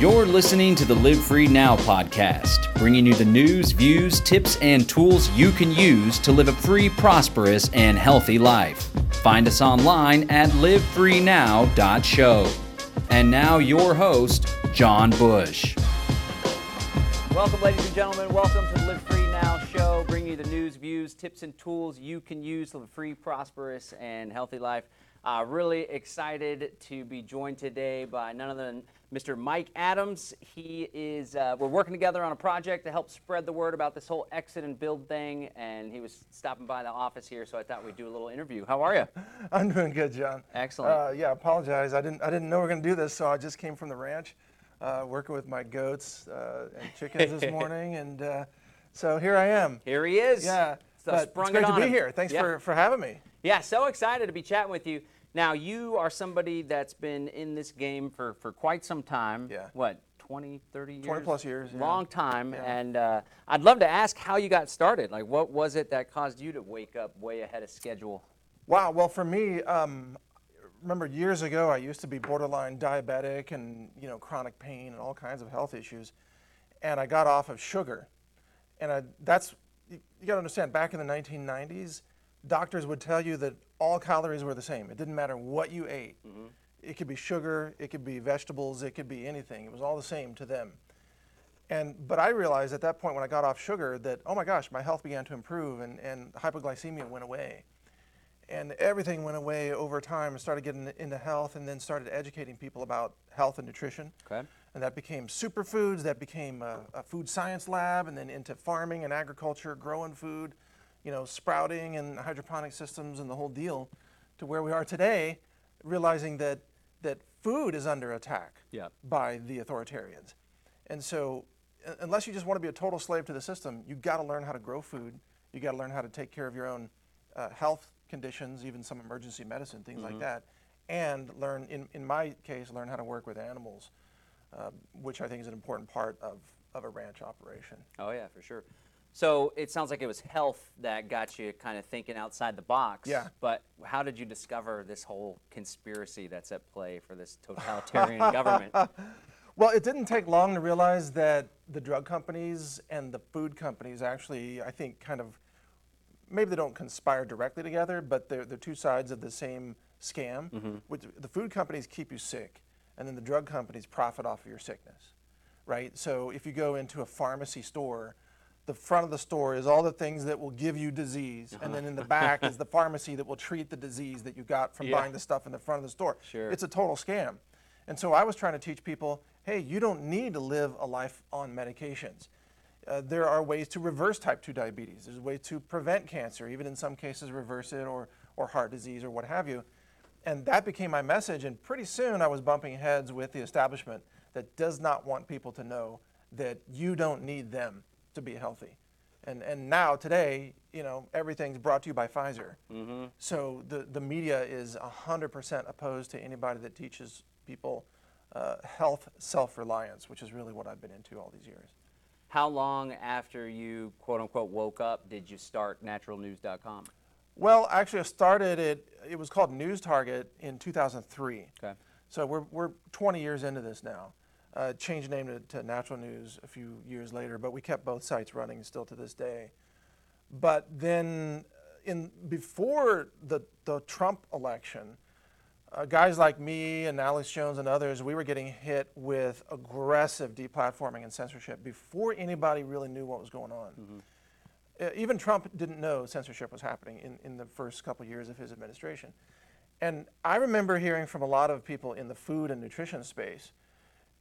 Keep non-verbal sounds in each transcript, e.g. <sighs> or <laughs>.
You're listening to the Live Free Now podcast, bringing you the news, views, tips, and tools you can use to live a free, prosperous, and healthy life. Find us online at livefreenow.show. And now, your host, John Bush. Welcome, ladies and gentlemen. Welcome to the Live Free Now show, bringing you the news, views, tips, and tools you can use to live a free, prosperous, and healthy life. Uh, really excited to be joined today by none other than Mr. Mike Adams. He is, uh, we're working together on a project to help spread the word about this whole exit and build thing, and he was stopping by the office here, so I thought we'd do a little interview. How are you? <laughs> I'm doing good, John. Excellent. Uh, yeah, apologize. I didn't I didn't know we were going to do this, so I just came from the ranch, uh, working with my goats uh, and chickens this <laughs> morning, and uh, so here I am. Here he is. Yeah, So but sprung it's great it to on be him. here. Thanks Yeah. for, for having me. Yeah, so excited to be chatting with you. Now, you are somebody that's been in this game for, for quite some time. Yeah. What, 20, 30 years? 20 plus years, yeah. Long time. Yeah. And uh, I'd love to ask how you got started. Like, what was it that caused you to wake up way ahead of schedule? Wow. Well, for me, um, remember years ago, I used to be borderline diabetic and you know chronic pain and all kinds of health issues, and I got off of sugar, and I, that's you, you got to understand. Back in the 1990s, doctors would tell you that all calories were the same. It didn't matter what you ate. Mm-hmm. It could be sugar, it could be vegetables, it could be anything. It was all the same to them. And but I realized at that point when I got off sugar that oh my gosh, my health began to improve and, and hypoglycemia went away and everything went away over time and started getting into health and then started educating people about health and nutrition Okay. And that became superfoods that became a, a food science lab and then into farming and agriculture growing food you know sprouting and hydroponic systems and the whole deal to where we are today realizing that that food is under attack Yeah. by the authoritarians. And so unless you just want to be a total slave to the system you got to learn how to grow food. You got to learn how to take care of your own uh, health conditions even some emergency medicine things like that and learn in, in my case learn how to work with animals uh, which i think is an important part of, of a ranch operation Oh, yeah, for sure. So it sounds like it was health that got you kind of thinking outside the box. Yeah. But how did you discover this whole conspiracy that's at play for this totalitarian <laughs> government? Well, it didn't take long to realize that the drug companies and the food companies actually, I think, kind of maybe they don't conspire directly together, but they're, they're two sides of the same scam. Which the food companies keep you sick, and then the drug companies profit off of your sickness, right? So if you go into a pharmacy store, the front of the store is all the things that will give you disease, and then in the back is the pharmacy that will treat the disease that you got from Yeah. buying the stuff in the front of the store. Sure. It's a total scam. And so I was trying to teach people hey, you don't need to live a life on medications. Uh, there are ways to reverse type 2 diabetes. There's ways to prevent cancer, even in some cases, reverse it or, or heart disease or what have you. And that became my message. And pretty soon I was bumping heads with the establishment that does not want people to know that you don't need them to be healthy. And, and now, today, you know, everything's brought to you by Pfizer. So the, the media is 100% opposed to anybody that teaches people uh, health self reliance, which is really what I've been into all these years. How long after you quote unquote woke up did you start naturalnews.com? Well, actually, I started it, it was called News Target in 2003. Okay. So we're, we're 20 years into this now. Uh, changed name to, to Natural News a few years later, but we kept both sites running still to this day. But then, uh, in before the the Trump election, uh, guys like me and Alex Jones and others, we were getting hit with aggressive deplatforming and censorship before anybody really knew what was going on. Uh, Uh, even Trump didn't know censorship was happening in, in the first couple years of his administration. And I remember hearing from a lot of people in the food and nutrition space,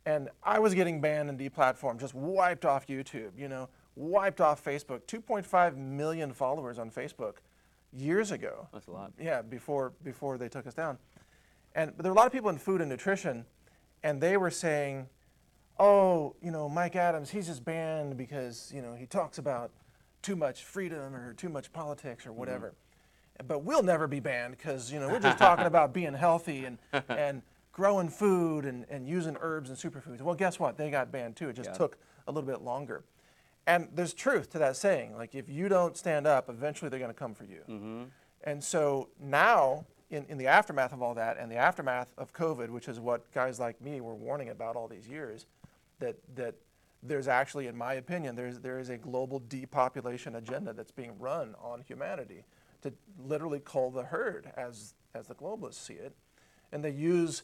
and I was getting banned and deplatformed, just wiped off YouTube, you know, wiped off Facebook. 2.5 million followers on Facebook years ago. That's a lot. Yeah, before before they took us down. And but there were a lot of people in food and nutrition, and they were saying, "Oh, you know, Mike Adams, he's just banned because you know he talks about too much freedom or too much politics or mm-hmm. whatever." But we'll never be banned because you know we're just <laughs> talking about being healthy and and growing food and, and using herbs and superfoods. Well, guess what? They got banned too. It just Yeah. took a little bit longer. And there's truth to that saying. Like if you don't stand up, eventually they're going to come for you. Mm-hmm. And so now, in, in the aftermath of all that and the aftermath of COVID, which is what guys like me were warning about all these years, that that there's actually, in my opinion, there's there is a global depopulation agenda that's being run on humanity to literally cull the herd, as as the globalists see it, and they use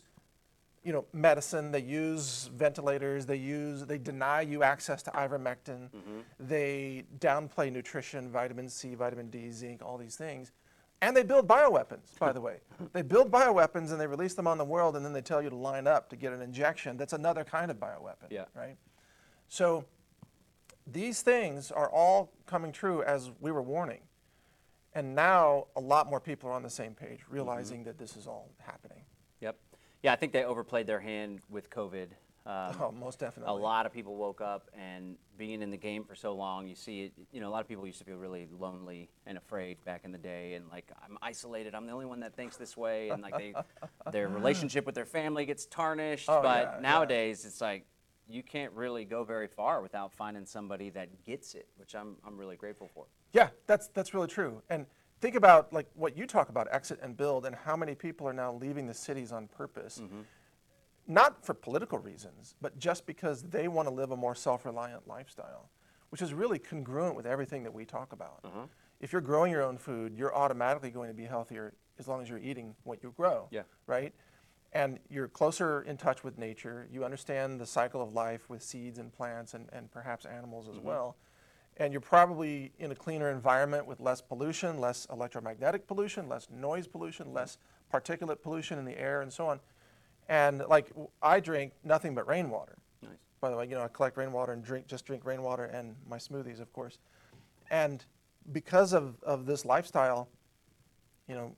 you know, medicine. They use ventilators. They use they deny you access to ivermectin. Mm-hmm. They downplay nutrition, vitamin C, vitamin D, zinc, all these things, and they build bioweapons. By the way, <laughs> they build bioweapons and they release them on the world, and then they tell you to line up to get an injection. That's another kind of bioweapon. Yeah. Right. So these things are all coming true as we were warning. And now a lot more people are on the same page, realizing that this is all happening. Yep. Yeah, I think they overplayed their hand with COVID. Um, Oh, most definitely. a lot of people woke up and being in the game for so long, you see it, you know, a lot of people used to feel really lonely and afraid back in the day and like I'm isolated, I'm the only one that thinks this way and like they their <laughs> relationship with their family gets tarnished, Oh, but yeah, yeah. nowadays it's like you can't really go very far without finding somebody that gets it, which I'm I'm really grateful for. Yeah, that's that's really true. And think about like what you talk about, exit and build, and how many people are now leaving the cities on purpose, mm-hmm. not for political reasons, but just because they want to live a more self-reliant lifestyle, which is really congruent with everything that we talk about. Mm-hmm. If you're growing your own food, you're automatically going to be healthier as long as you're eating what you grow. Yeah. Right. And you're closer in touch with nature. You understand the cycle of life with seeds and plants and, and perhaps animals as mm-hmm. well and you're probably in a cleaner environment with less pollution, less electromagnetic pollution, less noise pollution, mm-hmm. less particulate pollution in the air, and so on. And like I drink nothing but rainwater. Nice. By the way, you know I collect rainwater and drink just drink rainwater and my smoothies, of course. And because of, of this lifestyle, you know,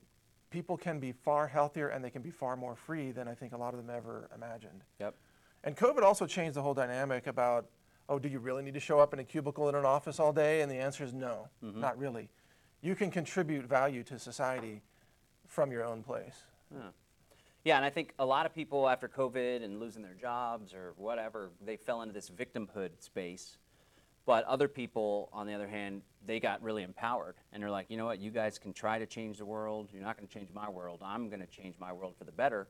people can be far healthier and they can be far more free than I think a lot of them ever imagined. Yep. And COVID also changed the whole dynamic about, oh, do you really need to show up in a cubicle in an office all day? And the answer is no, mm-hmm. not really. You can contribute value to society from your own place. Yeah, and I think a lot of people after COVID and losing their jobs or whatever, they fell into this victimhood space. But other people, on the other hand, they got really empowered and they're like, you know what, you guys can try to change the world. You're not going to change my world. I'm going to change my world for the better.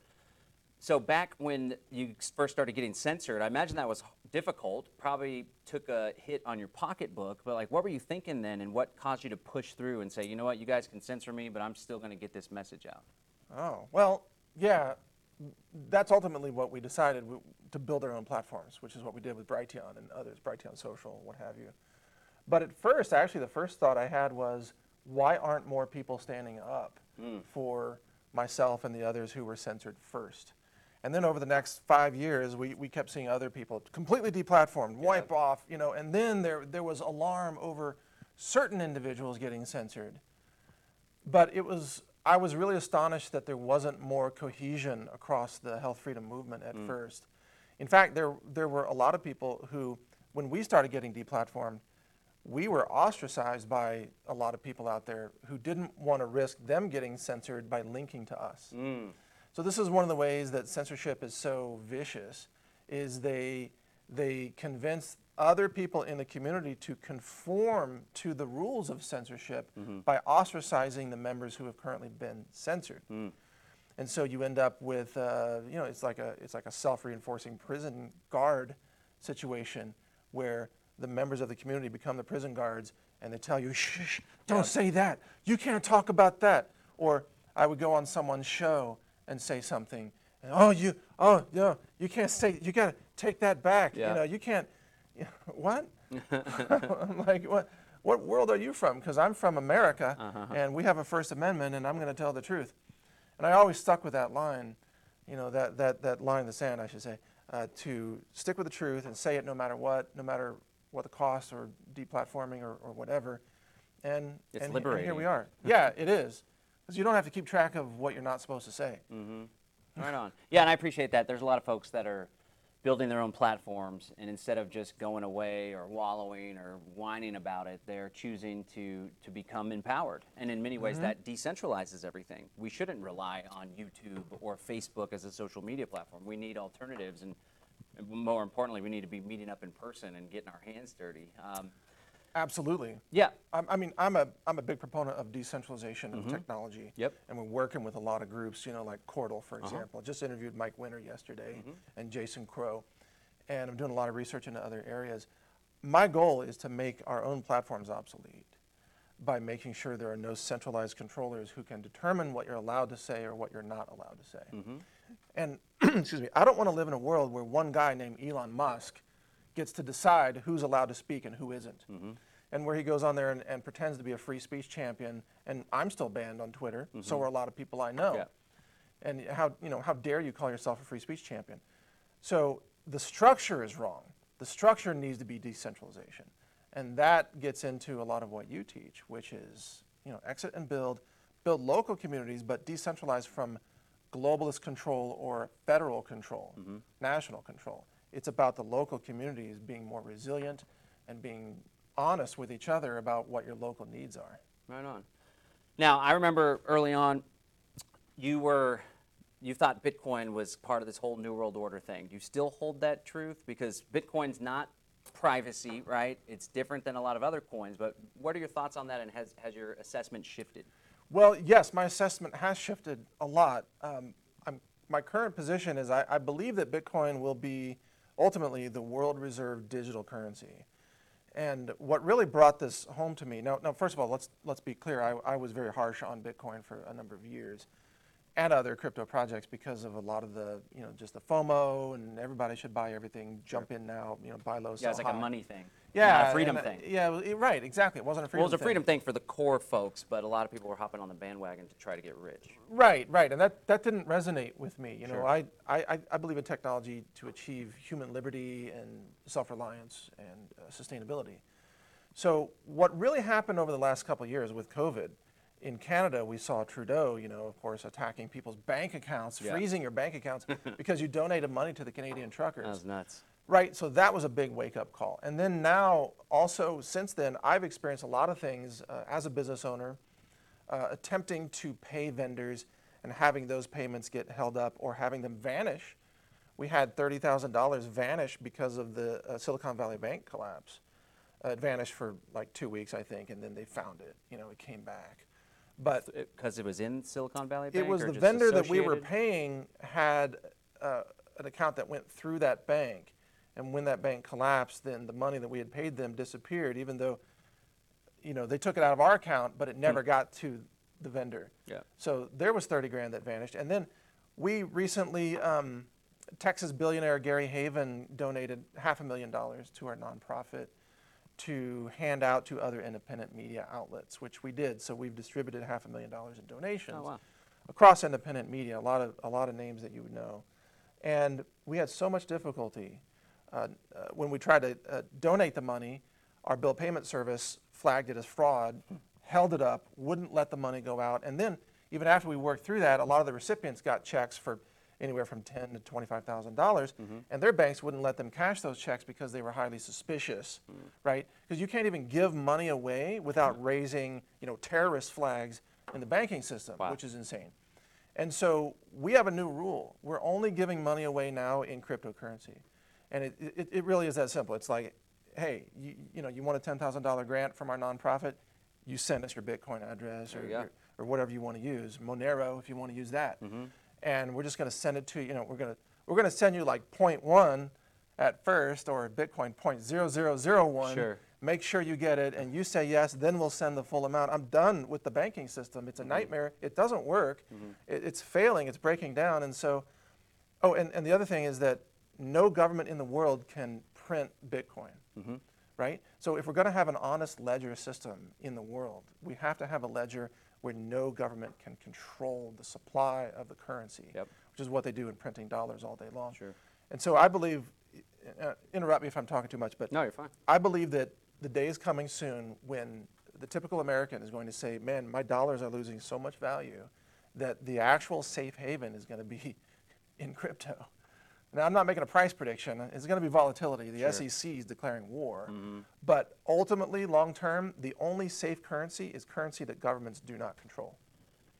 So back when you first started getting censored, I imagine that was difficult. Probably took a hit on your pocketbook. But like, what were you thinking then, and what caused you to push through and say, you know what, you guys can censor me, but I'm still going to get this message out? Oh, well, yeah, that's ultimately what we decided w- to build our own platforms, which is what we did with Brighteon and others, Brighteon Social, what have you. But at first, actually, the first thought I had was, why aren't more people standing up hmm. for myself and the others who were censored first? And then over the next five years, we, we kept seeing other people completely deplatformed, wipe off, you know, and then there, there was alarm over certain individuals getting censored but it was I was really astonished that there wasn't more cohesion across the health freedom movement at mm. first. In fact, there there were a lot of people who, when we started getting deplatformed, we were ostracized by a lot of people out there who didn't want to risk them getting censored by linking to us. Mm. So this is one of the ways that censorship is so vicious, is they they convince other people in the community to conform to the rules of censorship by ostracizing the members who have currently been censored. And so you end up with, uh, you know, it's like a it's like a self-reinforcing prison guard situation where the members of the community become the prison guards and they tell you, shh, shh, don't say that. You can't talk about that. Or I would go on someone's show and say something, and oh, you, oh, no, you can't say, you got to take that back. Yeah. You know, you can't. <laughs> what? <laughs> I'm like, what? What world are you from? Because I'm from America, and we have a First Amendment, and I'm going to tell the truth. And I always stuck with that line, you know, that, that, that line in the sand, I should say, uh, to stick with the truth and say it no matter what, no matter what the cost or deplatforming or, or whatever. And, It's and, he- and here we are. <laughs> yeah, it is. Because you don't have to keep track of what you're not supposed to say. Mm-hmm. Right on. Yeah, and I appreciate that. There's a lot of folks that are building their own platforms, and instead of just going away or wallowing or whining about it, they're choosing to to become empowered. And in many ways, that decentralizes everything. We shouldn't rely on YouTube or Facebook as a social media platform. We need alternatives, and and more importantly, we need to be meeting up in person and getting our hands dirty. Um, Absolutely. yeah. I'm, I mean, I'm a, I'm a big proponent of decentralization of technology. Mm-hmm. Yep. Uh-huh. And we're working with a lot of groups, you know, like Qortal, for example. Just interviewed Mike Winter yesterday Mm-hmm. and Jason Crow. and I'm doing a lot of research into other areas. My goal is to make our own platforms obsolete by making sure there are no centralized controllers who can determine what you're allowed to say or what you're not allowed to say. And <clears throat> excuse me, I don't want to live in a world where one guy named Elon Musk gets to decide who's allowed to speak and who isn't. Mm-hmm. And where he goes on there and, and pretends to be a free speech champion, and I'm still banned on Twitter, so mm-hmm. are a lot of people I know. Yeah. And how, you know, how dare you call yourself a free speech champion? So the structure is wrong. The structure needs to be decentralization. And that gets into a lot of what you teach, which is, you know, exit and build, build local communities, but decentralize from globalist control or federal control, mm-hmm. national control. It's about the local communities being more resilient and being honest with each other about what your local needs are. Right on. Now, I remember early on, you were, you thought Bitcoin was part of this whole New World Order thing. Do you still hold that truth? Because Bitcoin's not privacy, right? It's different than a lot of other coins. But what are your thoughts on that, and has, has your assessment shifted? Well, yes, my assessment has shifted a lot. Um, I'm, my current position is I, I believe that Bitcoin will be ultimately the world reserve digital currency. And what really brought this home to me, now, now first of all, let's, let's be clear, I, I was very harsh on Bitcoin for a number of years and other crypto projects because of a lot of the, you know, just the FOMO and everybody should buy everything, jump in now, you know, buy low, sell Yeah, it's like a high. money thing. yeah, Not a freedom and, uh, thing. Yeah, well, right, exactly. It wasn't a freedom thing. Well, it's a freedom thing for the core folks, but a lot of people were hopping on the bandwagon to try to get rich. Right, right, and that, that didn't resonate with me. You know, Sure. I, I, I- I believe in technology to achieve human liberty and self-reliance and uh, sustainability. So what really happened over the last couple of years with COVID, in Canada we saw Trudeau, you know, of course, attacking people's bank accounts, Yeah. freezing your bank accounts <laughs> because you donated money to the Canadian truckers. That was nuts. Right, so that was a big wake up call. And then now, also since then, I've experienced a lot of things uh, as a business owner, uh, attempting to pay vendors and having those payments get held up or having them vanish. We had $30,000 vanish because of the uh, Silicon Valley Bank collapse. Uh, it vanished for like two weeks, I think, and then they found it. You know, it came back. But Because it was in Silicon Valley Bank? it was or the just vendor that we were associated? paying had uh, an account that went through that bank. And when that bank collapsed, then the money that we had paid them disappeared, even though, you know, they took it out of our account, but it never got to the vendor. Yeah. So there was 30 grand that vanished. And then we recently, um, Texas billionaire Gary Heavin donated half a million dollars to our nonprofit to hand out to other independent media outlets, which we did. So we've distributed half a million dollars in donations Oh, wow. across independent media, a lot of a lot of names that you would know, and we had so much difficulty uh, uh, when we tried to uh, donate the money. Our bill payment service flagged it as fraud, held it up, wouldn't let the money go out, and then even after we worked through that, a lot of the recipients got checks for anywhere from ten to twenty-five thousand dollars, and their banks wouldn't let them cash those checks because they were highly suspicious, right? Because you can't even give money away without <laughs> raising, you know, terrorist flags in the banking system, Wow. which is insane. And so we have a new rule. We're only giving money away now in cryptocurrency. And it, it, it really is that simple. It's like, hey, you, you know, you want a $10,000 grant from our nonprofit, you send us your Bitcoin address or, you go. or whatever you want to use, Monero if you want to use that. Mm-hmm. And we're just going to send it to you. You know, we're going to we're going to send you like 0.1 at first or Bitcoin 0.0001. Sure. Make sure you get it, and you say yes. Then we'll send the full amount. I'm done with the banking system. It's a mm-hmm. nightmare. It doesn't work. Mm-hmm. It, it's failing. It's breaking down. And so, oh, and, and the other thing is that no government in the world can print Bitcoin, mm-hmm. right? So if we're going to have an honest ledger system in the world, we have to have a ledger where no government can control the supply of the currency, Yep. which is what they do in printing dollars all day long. Sure. And so I believe, uh, interrupt me if I'm talking too much, but No, you're fine. I believe that the day is coming soon when the typical American is going to say, man, my dollars are losing so much value that the actual safe haven is going to be <laughs> in crypto. Now, I'm not making a price prediction. It's going to be volatility. The SEC is declaring war. But ultimately, long term, the only safe currency is currency that governments do not control.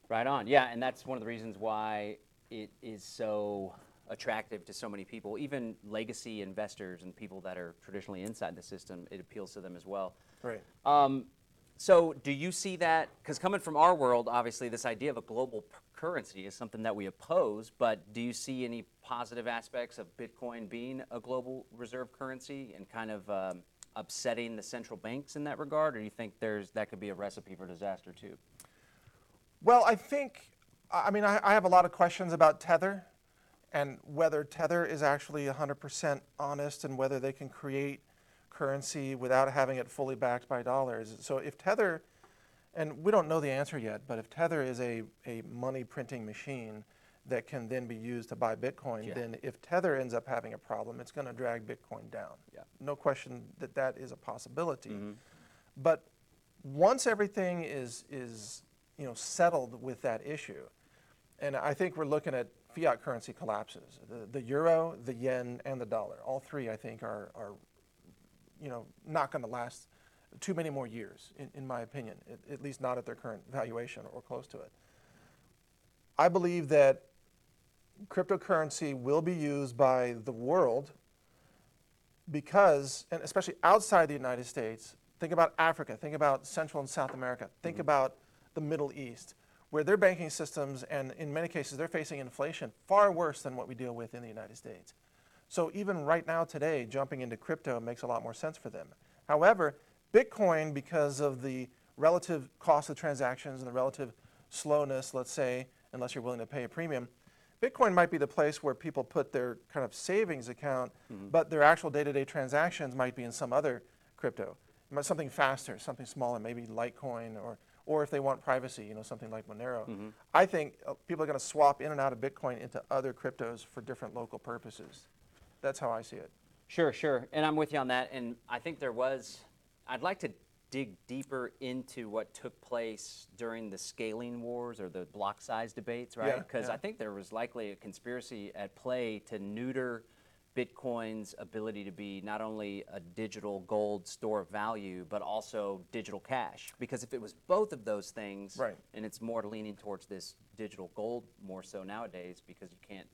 Right on. Yeah, and that's one of the reasons why it is so attractive to so many people, even legacy investors and people that are traditionally inside the system. It appeals to them as well. Right. Um, So, do you see that? Because coming from our world, obviously, this idea of a global p- currency is something that we oppose. But do you see any positive aspects of Bitcoin being a global reserve currency and kind of um, upsetting the central banks in that regard, or do you think there's that could be a recipe for disaster too? Well, I think, I mean, I, I have a lot of questions about Tether and whether Tether is actually 100% honest and whether they can create currency without having it fully backed by dollars. So if Tether, and we don't know the answer yet, but if Tether is a, a money printing machine that can then be used to buy Bitcoin, Yeah. then if Tether ends up having a problem, it's going to drag Bitcoin down. Yeah. No question that that is a possibility. Mm-hmm. But once everything is, is you know, settled with that issue, and I think we're looking at fiat currency collapses. The, the euro, the yen, and the dollar. All three, I think, are, are you know, not going to last too many more years, in, in my opinion, at, at least not at their current valuation or close to it. I believe that cryptocurrency will be used by the world because, and especially outside the United States, think about Africa, think about Central and South America, think mm-hmm. about the Middle East, where their banking systems, and in many cases, they're facing inflation far worse than what we deal with in the United States. So even right now, today, jumping into crypto makes a lot more sense for them. However, Bitcoin, because of the relative cost of transactions and the relative slowness, let's say, unless you're willing to pay a premium, Bitcoin might be the place where people put their kind of savings account, but their actual day-to-day transactions might be in some other crypto, something faster, something smaller, maybe Litecoin, or or if they want privacy, you know, something like Monero. I think uh, people are going to swap in and out of Bitcoin into other cryptos for different local purposes. That's how I see it. Sure, sure. And I'm with you on that. And I think there was, I'd like to dig deeper into what took place during the scaling wars or the block size debates, right? Yeah, Because yeah. I think there was likely a conspiracy at play to neuter Bitcoin's ability to be not only a digital gold store of value, but also digital cash. Because if it was both of those things, Right. and it's more leaning towards this digital gold more so nowadays because you can't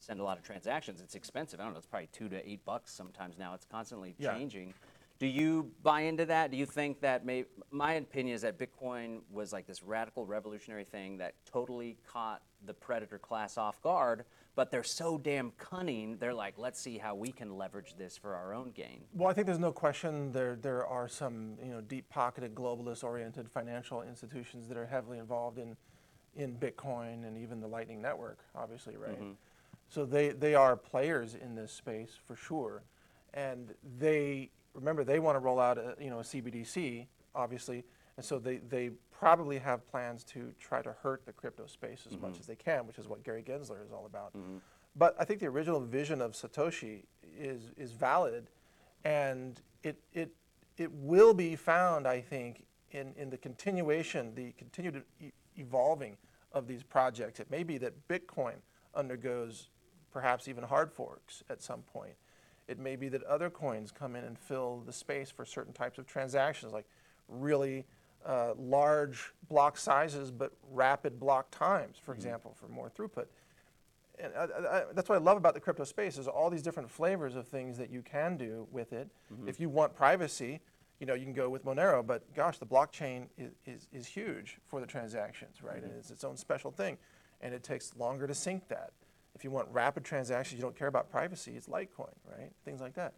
send a lot of transactions. It's expensive. I don't know. It's probably two to eight bucks sometimes now. It's constantly Yeah. changing. Do you buy into that? Do you think that may, my opinion is that Bitcoin was like this radical revolutionary thing that totally caught the predator class off guard, but they're so damn cunning. They're like, let's see how we can leverage this for our own gain. Well, I think there's no question there there are some you know deep-pocketed, globalist-oriented financial institutions that are heavily involved in in Bitcoin and even the Lightning Network, obviously, right? Mm-hmm. So they they are players in this space for sure, and they remember they want to roll out a you know a CBDC, obviously, and so they they probably have plans to try to hurt the crypto space as much mm-hmm. as they can, which is what Gary Gensler is all about. Mm-hmm. But I think the original vision of Satoshi is is valid, and it it it will be found, I think, in in the continuation, the continued e- evolving of these projects. It may be that Bitcoin undergoes perhaps even hard forks at some point. It may be that other coins come in and fill the space for certain types of transactions, like really uh, large block sizes but rapid block times, for mm-hmm. example, for more throughput and I, I, I- that's what I love about the crypto space is all these different flavors of things that you can do with it. Mm-hmm. If you want privacy, you know, you can go with Monero, but gosh, the blockchain is, is, is huge for the transactions, right? Mm-hmm. And it's its own special thing, and it takes longer to sync that. If you want rapid transactions, you don't care about privacy, it's Litecoin, right? Things like that.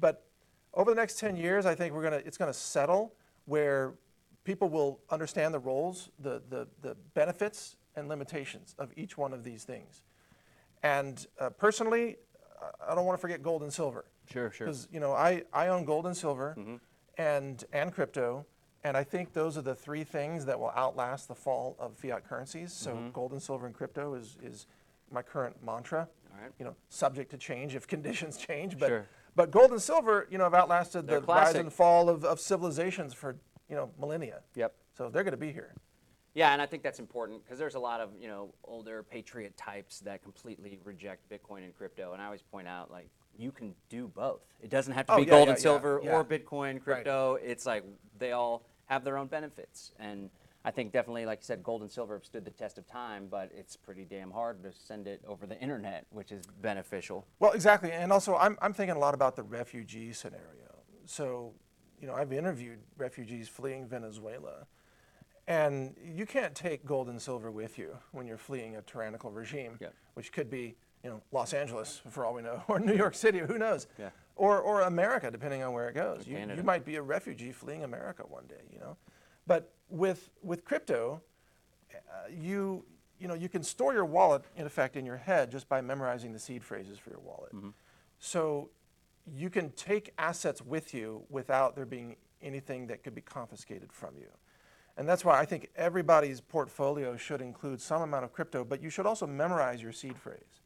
But over the next 10 years, I think we're gonna, it's gonna settle where people will understand the roles, the, the, the benefits and limitations of each one of these things. And uh, personally, I- don't want to forget gold and silver. Sure, sure. Because you know, I, I own gold and silver, and and crypto, and I think those are the three things that will outlast the fall of fiat currencies. So gold and silver and crypto is is my current mantra. All right. You know, subject to change if <laughs> conditions change, but Sure. but gold and silver, you know, have outlasted They're the rise and fall of, of civilizations for you know millennia. Yep. So they're going to be here. Yeah, and I think that's important because there's a lot of you know older patriot types that completely reject Bitcoin and crypto, and I always point out like you can do both. It doesn't have to Oh, be yeah, gold yeah, and silver yeah, or. Bitcoin, crypto. It's like they all have their own benefits, and I think definitely, like you said, gold and silver have stood the test of time, but it's pretty damn hard to send it over the internet, which is beneficial. Well, exactly, and also I'm, I'm thinking a lot about the refugee scenario. So, you know, I've interviewed refugees fleeing Venezuela, and you can't take gold and silver with you when you're fleeing a tyrannical regime, Yeah. which could be, you know, Los Angeles for all we know, or New York City, who knows, Yeah. or or America, depending on where it goes. You, you might be a refugee fleeing America one day, you know, but with with crypto, uh, you you know you can store your wallet in effect in your head just by memorizing the seed phrases for your wallet. So you can take assets with you without there being anything that could be confiscated from you. And that's why I think everybody's portfolio should include some amount of crypto, but you should also memorize your seed phrase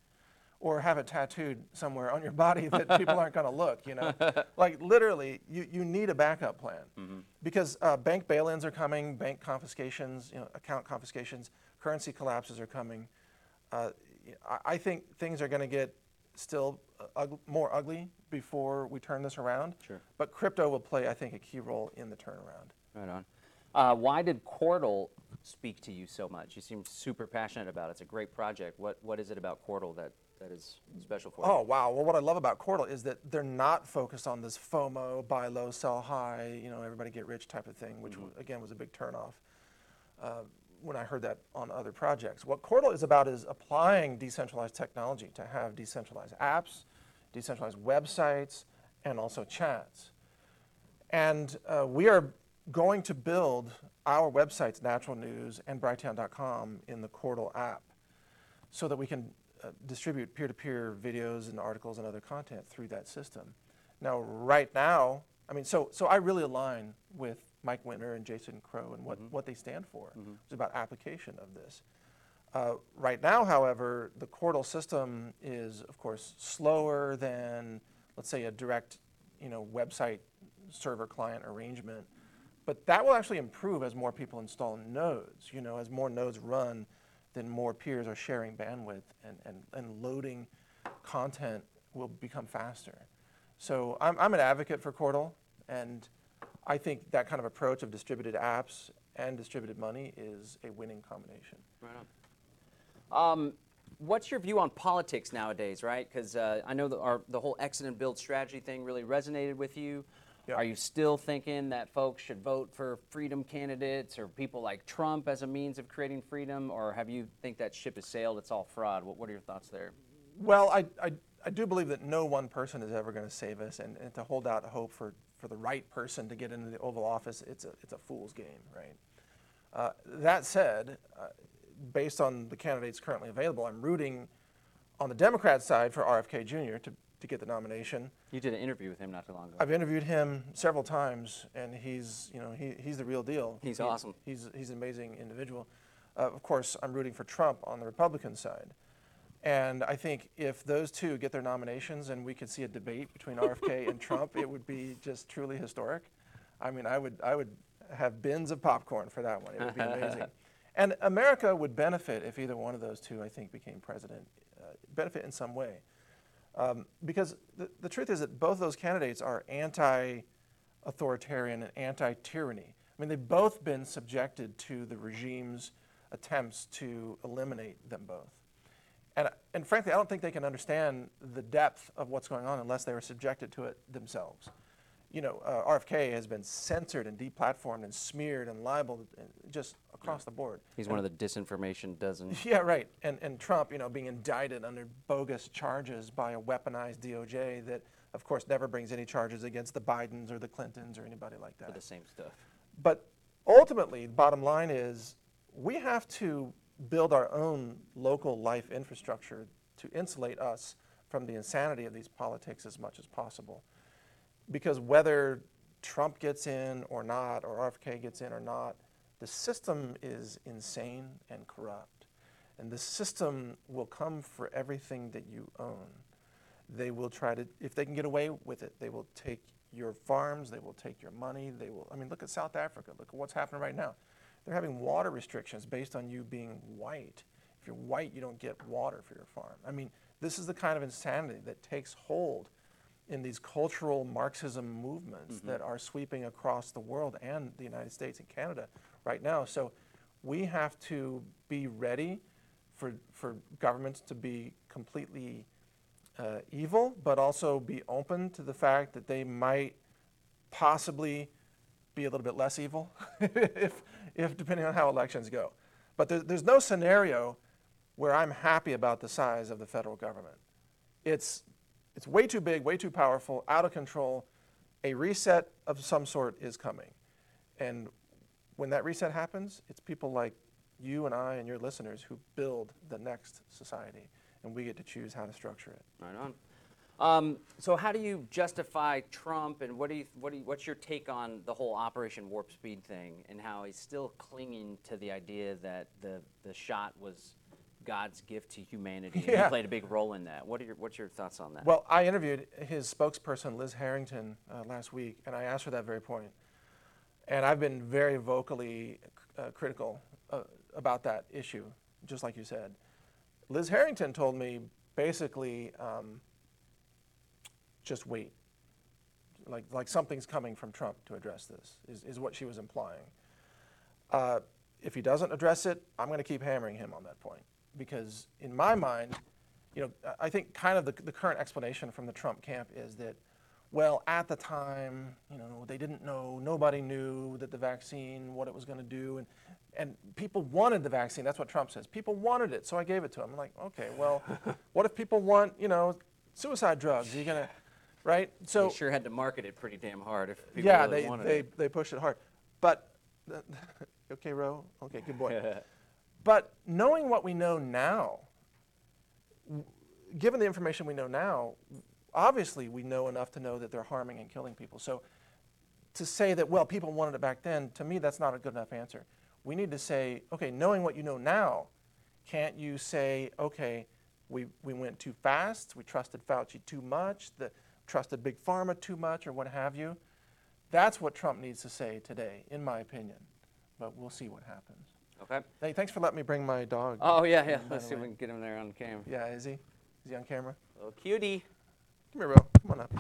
or have it tattooed somewhere on your body that people aren't going to look, you know? <laughs> like literally, you, you need a backup plan because uh, bank bail-ins are coming, bank confiscations, you know, account confiscations, currency collapses are coming. Uh, I, I think things are going to get still ug- more ugly before we turn this around. Sure. But crypto will play, I think, a key role in the turnaround. Right on. Uh, why did Qortal speak to you so much? You seem super passionate about it. It's a great project. What What is it about Qortal that, that is special for Oh you? wow! Well, what I love about Qortal is that they're not focused on this FOMO, buy low, sell high, you know, everybody get rich type of thing, which w- again was a big turnoff uh, when I heard that on other projects. What Qortal is about is applying decentralized technology to have decentralized apps, decentralized websites, and also chats. And uh, we are going to build our websites, Natural News and Brighteon.com, in the Qortal app so that we can uh, distribute peer-to-peer videos and articles and other content through that system. Now, right now, I mean, so so I really align with Mike Winter and Jason Crow and what, what they stand for. It's about application of this. Uh, right now, however, the Qortal system is, of course, slower than, let's say, a direct, you know, website server-client arrangement. But that will actually improve as more people install nodes. You know, as more nodes run, then more peers are sharing bandwidth and, and, and loading content will become faster. So I'm, I'm an advocate for Qortal, and I think that kind of approach of distributed apps and distributed money is a winning combination. Right on. Um, what's your view on politics nowadays, right? Because uh, I know that our, the whole exit and build strategy thing really resonated with you. Are you still thinking that folks should vote for freedom candidates or people like Trump as a means of creating freedom, or have you think that ship has sailed? It's all fraud. What, what are your thoughts there? Well, I, I, I do believe that no one person is ever going to save us, and, and to hold out hope for, for the right person to get into the Oval Office, it's a, it's a fool's game, right? Uh, that said, uh, based on the candidates currently available, I'm rooting on the Democrat side for RFK Jr. to, to get the nomination. You did an interview with him not too long ago. I've interviewed him several times, and he's, you know, he, he's the real deal. He's He- awesome. He's, he's an amazing individual. Uh, of course, I'm rooting for Trump on the Republican side. And I think if those two get their nominations and we could see a debate between RFK <laughs> and Trump, it would be just truly historic. I mean, I would, I would have bins of popcorn for that one. It would be amazing. <laughs> and America would benefit if either one of those two, I think, became president, uh, benefit in some way. Um, because the, the truth is that both those candidates are anti authoritarian and anti tyranny. I mean, they've both been subjected to the regime's attempts to eliminate them both. And, and frankly, I don't think they can understand the depth of what's going on unless they were subjected to it themselves. You know, uh, RFK has been censored and deplatformed and smeared and libeled uh, just across the board. He's one of the disinformation dozen. <laughs> Yeah, right. And, and Trump, you know, being indicted under bogus charges by a weaponized DOJ that, of course, never brings any charges against the Bidens or the Clintons or anybody like for that. the same stuff. But ultimately, the bottom line is we have to build our own local life infrastructure to insulate us from the insanity of these politics as much as possible. Because whether Trump gets in or not, or RFK gets in or not, the system is insane and corrupt. And the system will come for everything that you own. They will try to, if they can get away with it, they will take your farms, they will take your money, they will, I mean, look at South Africa, look at what's happening right now. They're having water restrictions based on you being white. If you're white, you don't get water for your farm. I mean, this is the kind of insanity that takes hold in these cultural Marxism movements that are sweeping across the world and the United States and Canada right now. So we have to be ready for, for governments to be completely uh, evil, but also be open to the fact that they might possibly be a little bit less evil, <laughs> if, if depending on how elections go. But there, there's no scenario where I'm happy about the size of the federal government. It's, it's way too big, way too powerful, out of control. A reset of some sort is coming. And when that reset happens, it's people like you and I and your listeners who build the next society, and we get to choose how to structure it. Right on. Um, so how do you justify Trump, and what do you, what do you, what's your take on the whole Operation Warp Speed thing, and how he's still clinging to the idea that the the shot was God's gift to humanity, and Yeah. he played a big role in that. What are your what's your thoughts on that? Well, I interviewed his spokesperson, Liz Harrington, uh, last week, and I asked her that very point. And I've been very vocally uh, critical uh, about that issue, just like you said. Liz Harrington told me basically um, just wait. Like, like something's coming from Trump to address this, is, is what she was implying. Uh, if he doesn't address it, I'm going to keep hammering him on that point. Because in my mind, you know, I- I think kind of the, the current explanation from the Trump camp is that, well, at the time, you know, they didn't know, nobody knew that the vaccine, what it was going to do, and, and people wanted the vaccine. That's what Trump says. People wanted it, so I gave it to them. I'm like, okay, well, <laughs> what if people want, you know, suicide drugs? Are you going to, right? So they sure had to market it pretty damn hard if people yeah, really they, wanted they, it. they push it hard. But, <laughs> okay, Roe. Okay, good boy. <laughs> but knowing what we know now, given the information we know now, obviously we know enough to know that they're harming and killing people. So to say that, well, people wanted it back then, to me, that's not a good enough answer. We need to say, okay, knowing what you know now, can't you say, okay, we, we went too fast, we trusted Fauci too much, the, trusted Big Pharma too much, or what have you? That's what Trump needs to say today, in my opinion. But we'll see what happens. Okay. Hey, thanks for letting me bring my dog. Oh yeah, yeah. <laughs> Let's see if we can get him there on camera. Yeah, is he? Is he on camera? Oh, cutie. Come here, bro. Come on up.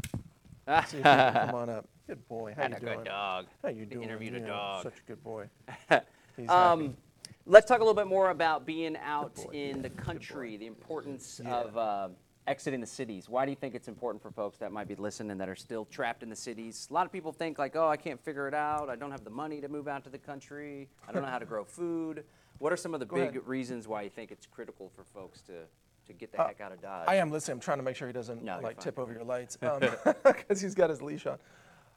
<laughs> See if can come on up. Good boy. How you a doing? good dog. How you doing? interviewed a Yeah, dog. Such a good boy. <laughs> He's happy. Um, let's talk a little bit more about being out in the country, the importance of uh, exiting the cities. Why do you think it's important for folks that might be listening that are still trapped in the cities? A lot of people think like, oh, I can't figure it out. I don't have the money to move out to the country. I don't know how to grow food. What are some of the Go big ahead. reasons why you think it's critical for folks to, to get the Uh, heck out of Dodge? I am listening. I'm trying to make sure he doesn't No, like tip over your lights <laughs> <laughs> because he's got his leash on.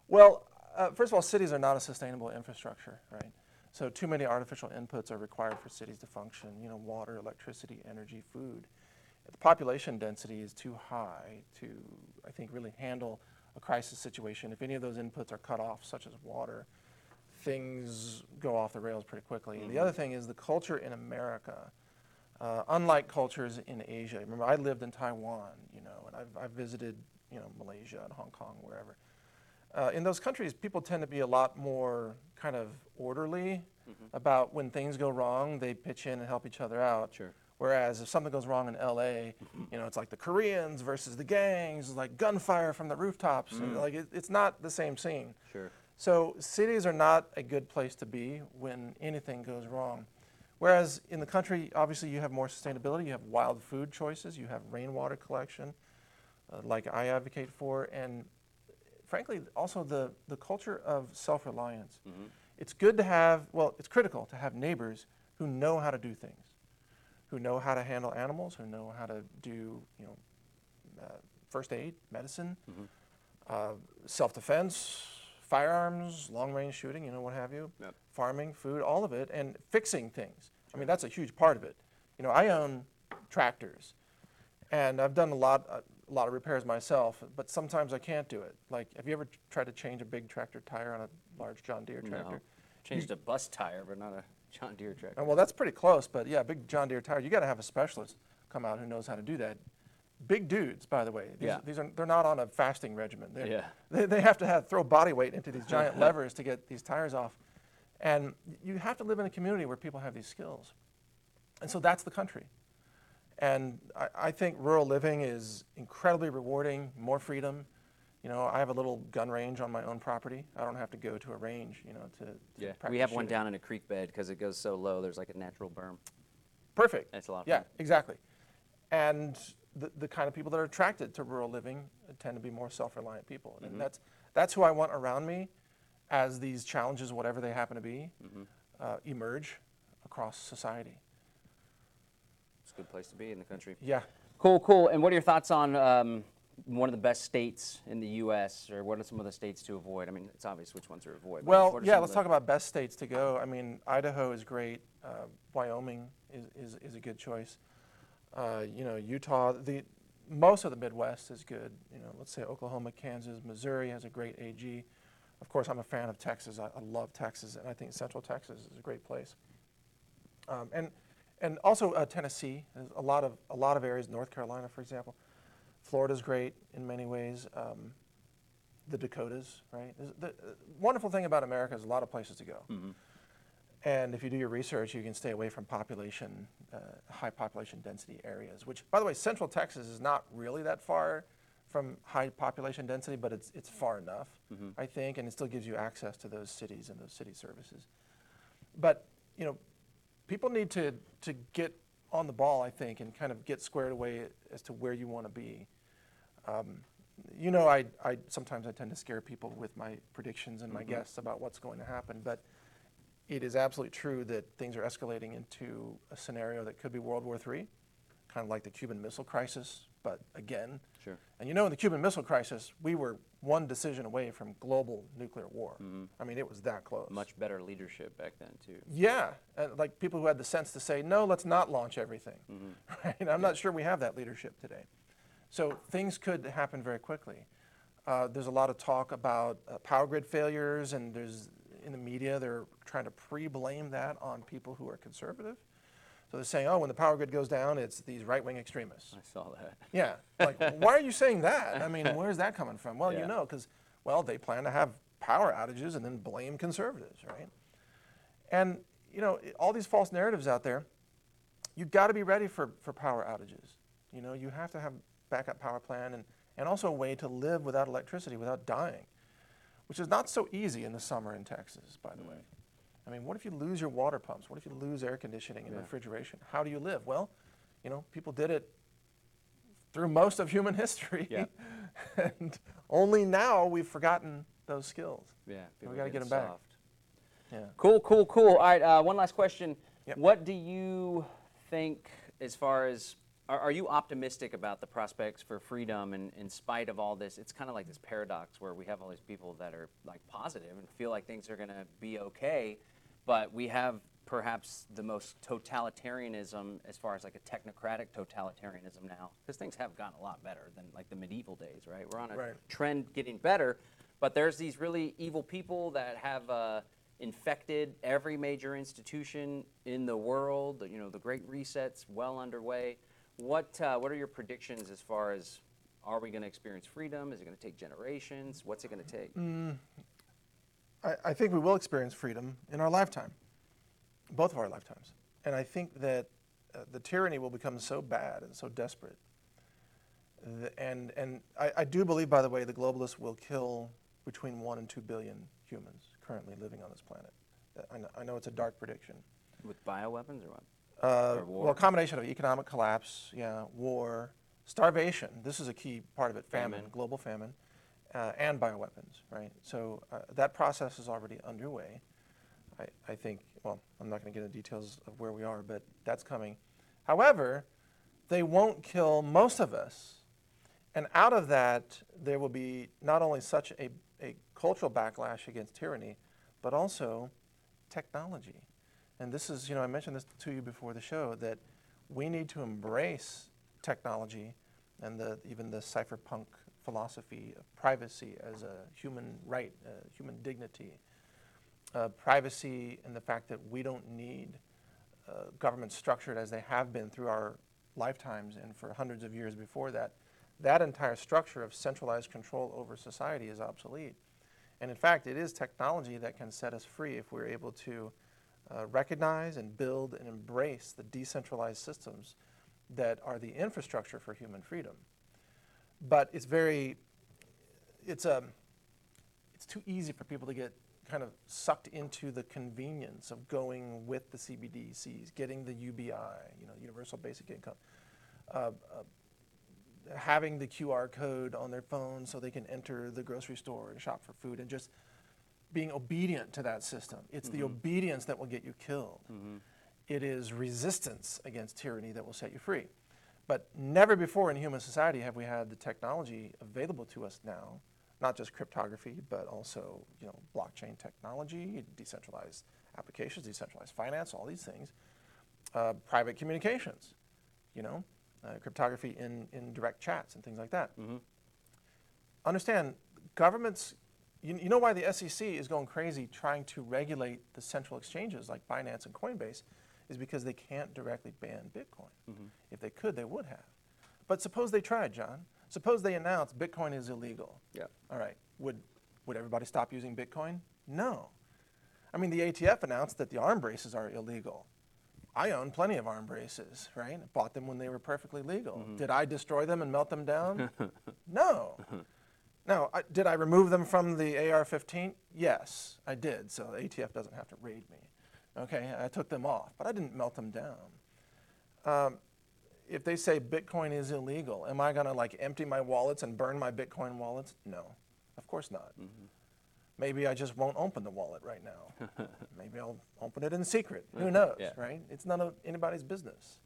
Well, uh, first of all, cities are not a sustainable infrastructure, right? So too many artificial inputs are required for cities to function. You know, water, electricity, energy, food. The population density is too high to, I think, really handle a crisis situation. If any of those inputs are cut off, such as water, things go off the rails pretty quickly. The other thing is the culture in America. Uh, unlike cultures in Asia, remember I lived in Taiwan, you know, and I've, I've visited, you know, Malaysia and Hong Kong, wherever. Uh, in those countries, people tend to be a lot more kind of orderly about when things go wrong, they pitch in and help each other out. Sure. Whereas if something goes wrong in LA, you know, it's like the Koreans versus the gangs, like gunfire from the rooftops. and, like it, it's not the same scene. Sure. So cities are not a good place to be when anything goes wrong. Whereas in the country, obviously you have more sustainability, you have wild food choices, you have rainwater collection, uh, like I advocate for, and frankly, also the, the culture of self-reliance. It's good to have, well, it's critical to have neighbors who know how to do things, who know how to handle animals, who know how to do, you know, uh, first aid, medicine, uh, self-defense, firearms, long-range shooting, you know, what have you, Yep. farming, food, all of it, and fixing things. I mean, that's a huge part of it. You know, I own tractors, and I've done a lot, a lot of repairs myself, but sometimes I can't do it. Like, have you ever tried to change a big tractor tire on a large John Deere tractor? No. Changed a bus tire, but not a John Deere tractor. Uh, well, that's pretty close, but yeah, big John Deere tire. You got to have a specialist come out who knows how to do that. Big dudes, by the way. These, Yeah. these are they're not on a fasting regimen. They're, Yeah. They, they have to have throw body weight into these giant <laughs> levers to get these tires off, and you have to live in a community where people have these skills, and so that's the country. And I, I think rural living is incredibly rewarding, more freedom. You know, I have a little gun range on my own property. I don't have to go to a range, you know, to, to Yeah, we practice have one down in a creek bed because it goes so low. There's like a natural berm. Perfect. That's a lot of Yeah, fun. exactly. And the, the kind of people that are attracted to rural living tend to be more self-reliant people, Mm-hmm. and that's that's who I want around me as these challenges, whatever they happen to be, Mm-hmm. uh, emerge across society. It's a good place to be in the country. Yeah. Cool, cool. And what are your thoughts on um, one of the best states in the U.S. or what are some of the states to avoid? I mean, it's obvious which ones to avoid. Well, yeah, let's talk about best states to go. I mean, Idaho is great. Uh, Wyoming is, is, is a good choice. Uh, you know, Utah, the most of the Midwest is good. You know, let's say Oklahoma, Kansas, Missouri has a great AG. Of course, I'm a fan of Texas. I, I love Texas, and I think Central Texas is a great place. Um, and and also uh, Tennessee, there's a lot of a lot of areas. North Carolina, for example, Florida's great in many ways. Um, the Dakotas, right? The uh, wonderful thing about America is a lot of places to go. And if you do your research, you can stay away from population, uh, high population density areas. Which, by the way, Central Texas is not really that far from high population density, but it's it's far enough, I think, and it still gives you access to those cities and those city services. But you know, people need to to get on the ball, I think, and kind of get squared away as to where you want to be. Um, you know, I, I sometimes I tend to scare people with my predictions and my guess about what's going to happen, but it is absolutely true that things are escalating into a scenario that could be World War III, kind of like the Cuban Missile Crisis, but again. Sure. And you know, in the Cuban Missile Crisis, we were one decision away from global nuclear war. I mean, it was that close. Much better leadership back then, too. Yeah, uh, like people who had the sense to say, no, let's not launch everything. <laughs> Right? I'm not sure we have that leadership today. So things could happen very quickly. Uh, there's a lot of talk about uh, power grid failures, and there's in the media they're trying to pre-blame that on people who are conservative. So they're saying, oh, when the power grid goes down, it's these right-wing extremists. I saw that. Yeah, like <laughs> why are you saying that? I mean, where's that coming from? Well, Yeah. you know, because well, they plan to have power outages and then blame conservatives, right? And you know, all these false narratives out there. You've got to be ready for, for power outages. You know, you have to have backup power plan and, and also a way to live without electricity, without dying, which is not so easy in the summer in Texas, by the way. I mean, what if you lose your water pumps? What if you lose air conditioning and Yeah. refrigeration? How do you live? Well, you know, people did it through most of human <laughs> history. Yeah. <laughs> and only now we've forgotten those skills. Yeah, people gotta are get getting 'em back. Yeah. Cool, cool, cool. All right, uh, one last question. Yep. What do you think as far as are, are you optimistic about the prospects for freedom and in spite of all this? It's kind of like this paradox where we have all these people that are like positive and feel like things are going to be okay, but we have perhaps the most totalitarianism as far as like a technocratic totalitarianism now because things have gotten a lot better than like the medieval days, right? We're on a Right. trend getting better, but there's these really evil people that have uh, infected every major institution in the world. You know, the Great Reset's well underway. What uh, what are your predictions as far as are we going to experience freedom? Is it going to take generations? What's it going to take? I, I think we will experience freedom in our lifetime, both of our lifetimes. And I think that uh, the tyranny will become so bad and so desperate. th- and and I, I do believe, by the way, the globalists will kill between one and two billion humans currently living on this planet. I know, I know it's a dark prediction. With bioweapons or what? Uh, Or war? well, a combination of economic collapse, yeah, war, starvation. This is a key part of it. Famine, Famine. global famine, uh, and bioweapons. Right. So uh, that process is already underway. I, I think. Well, I'm not going to get into details of where we are, but that's coming. However, they won't kill most of us, and out of that, there will be not only such a, a cultural backlash against tyranny, but also technology. And this is, you know, I mentioned this to you before the show that we need to embrace technology and the, even the cypherpunk philosophy of privacy as a human right, uh, human dignity, uh, privacy and the fact that we don't need uh, government structured as they have been through our lifetimes and for hundreds of years before that. That entire structure of centralized control over society is obsolete. And in fact, it is technology that can set us free if we're able to uh, recognize and build and embrace the decentralized systems that are the infrastructure for human freedom. But it's very, it's a, it's too easy for people to get kind of sucked into the convenience of going with the CBDCs, getting the UBI, you know, Universal Basic Income. Uh, uh, having the QR code on their phone so they can enter the grocery store and shop for food and just being obedient to that system. It's the obedience that will get you killed. It is resistance against tyranny that will set you free. But never before in human society have we had the technology available to us now, not just cryptography, but also you know blockchain technology, decentralized applications, decentralized finance, all these things, uh, private communications, you know, uh, cryptography in, in direct chats and things like that. Understand, governments, you, you know why the SEC is going crazy trying to regulate the central exchanges like Binance and Coinbase is because they can't directly ban Bitcoin. Mm-hmm. If they could, they would have. But suppose they tried, John. Suppose they announced Bitcoin is illegal. Yeah. All right. Would, would everybody stop using Bitcoin? No. I mean, the ATF announced that the arm braces are illegal. I own plenty of arm braces, right? I Bought them when they were perfectly legal. Mm-hmm. Did I destroy them and melt them down? <laughs> no. <laughs> Now, I, did I remove them from the AR-15? Yes, I did. So the ATF doesn't have to raid me. Okay, I took them off, but I didn't melt them down. Um, if they say Bitcoin is illegal, am I gonna like empty my wallets and burn my Bitcoin wallets? No, of course not. Maybe I just won't open the wallet right now. <laughs> Maybe I'll open it in secret. Who knows, Yeah. right? It's none of anybody's business.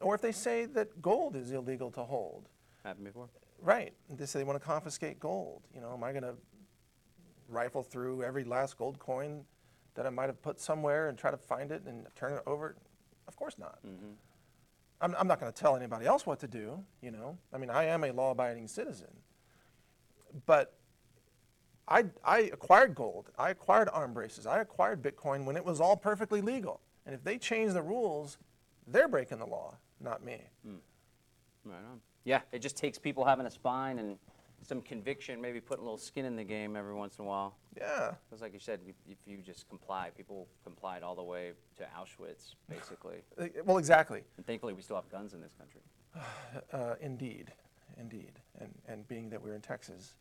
Or if they say that gold is illegal to hold, Happened before. Right. They say they want to confiscate gold. You know, am I going to rifle through every last gold coin that I might have put somewhere and try to find it and turn it over? Of course not. Mm-hmm. I'm, I'm not going to tell anybody else what to do, you know. I mean, I am a law abiding citizen. But I, I acquired gold, I acquired arm braces, I acquired Bitcoin when it was all perfectly legal. And if they change the rules, they're breaking the law, not me. Hmm. Right on. Yeah, it just takes people having a spine and some conviction, maybe putting a little skin in the game every once in a while. Yeah. Because, like you said, if, if you just comply, people complied all the way to Auschwitz, basically. <sighs> Well, exactly. and thankfully, we still have guns in this country. <sighs> Uh, indeed, indeed. And, and being that we're in Texas,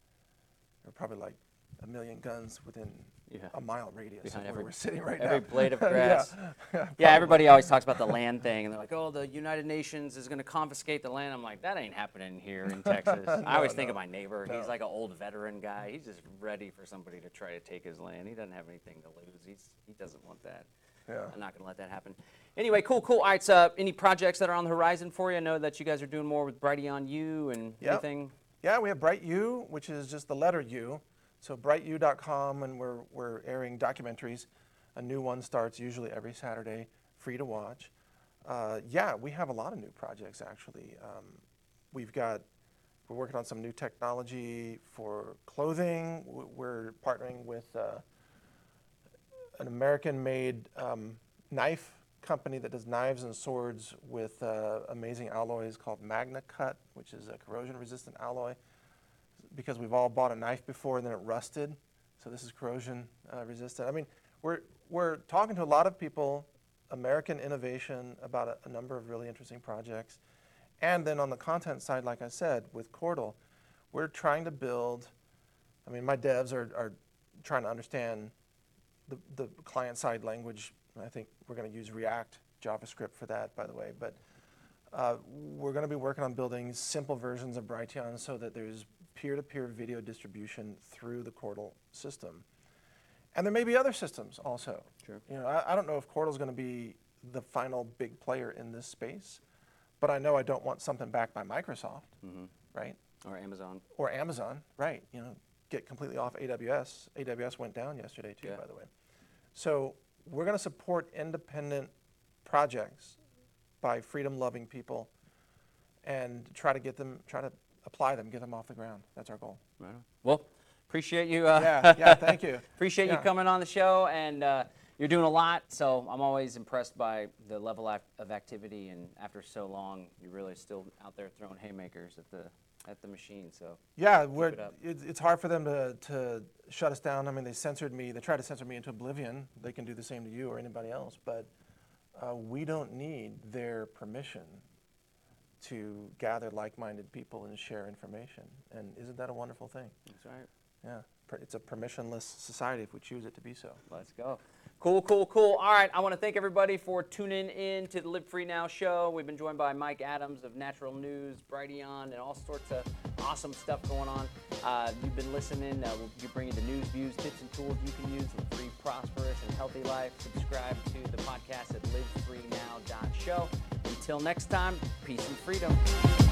there are probably like a million guns within Yeah. a mile radius Behind of where every- we're sitting right every now. blade of <laughs> Yeah, grass. yeah, <laughs> Yeah, everybody always talks about the <laughs> land thing, and they're like, "Oh, the United Nations is going to confiscate the land." I'm like, "That ain't happening here in Texas." I always think of my neighbor. He's like an old veteran guy. He's just ready for somebody to try to take his land. He doesn't have anything to lose. He's he doesn't want that. Yeah. I'm not going to let that happen. Anyway, cool, cool. All right, so any projects that are on the horizon for you? I know that you guys are doing more with Brighteon U and Yep. anything. Yeah, we have Bright U, which is just the letter U. So brightu.com, and we're, we're airing documentaries. A new one starts usually every Saturday, free to watch. Uh, yeah, we have a lot of new projects actually. Um, we've got, we're working on some new technology for clothing. We're partnering with uh, an American-made um, knife company that does knives and swords with uh, amazing alloys called MagnaCut, which is a corrosion-resistant alloy. Because we've all bought a knife before and then it rusted, so this is corrosion uh, resistant. I mean, we're we're talking to a lot of people, American innovation about a, a number of really interesting projects, and then on the content side, like I said, with Qortal, we're trying to build. I mean, my devs are, are trying to understand the, the client side language. I think we're going to use React, JavaScript for that, by the way. But uh, we're going to be working on building simple versions of Brighteon so that there's peer-to-peer video distribution through the Qortal system. And there may be other systems also. Sure. You know, I, I don't know if Qortal's going to be the final big player in this space, but I know I don't want something backed by Microsoft, mm-hmm. right? Or Amazon. or Amazon, right? You know, get completely off AWS. AWS went down yesterday too, Yeah. by the way. So we're going to support independent projects by freedom-loving people, and try to get them, try to apply them, get them off the ground. That's our goal. Right on. Well, appreciate you. Uh, Yeah, yeah. Thank you. <laughs> Appreciate you coming on the show, and uh, you're doing a lot. So I'm always impressed by the level of activity, and after so long, you're really still out there throwing haymakers at the at the machine. So Yeah, we're, it up. it's, it's hard for them to, to shut us down. I mean, they censored me. They tried to censor me into oblivion. They can do the same to you or anybody else, but uh, we don't need their permission to gather like-minded people and share information. And isn't that a wonderful thing? that's right. Yeah, it's a permissionless society if we choose it to be so. Let's go. Cool, cool, cool. All right, I want to thank everybody for tuning in to the Live Free Now show. We've been joined by Mike Adams of Natural News, Brighteon, and all sorts of awesome stuff going on. Uh, you've been listening. Uh, we'll be bringing the news, views, tips, and tools you can use to free, prosperous, and healthy life. Subscribe to the podcast at livefreenow.show. Until next time, peace and freedom.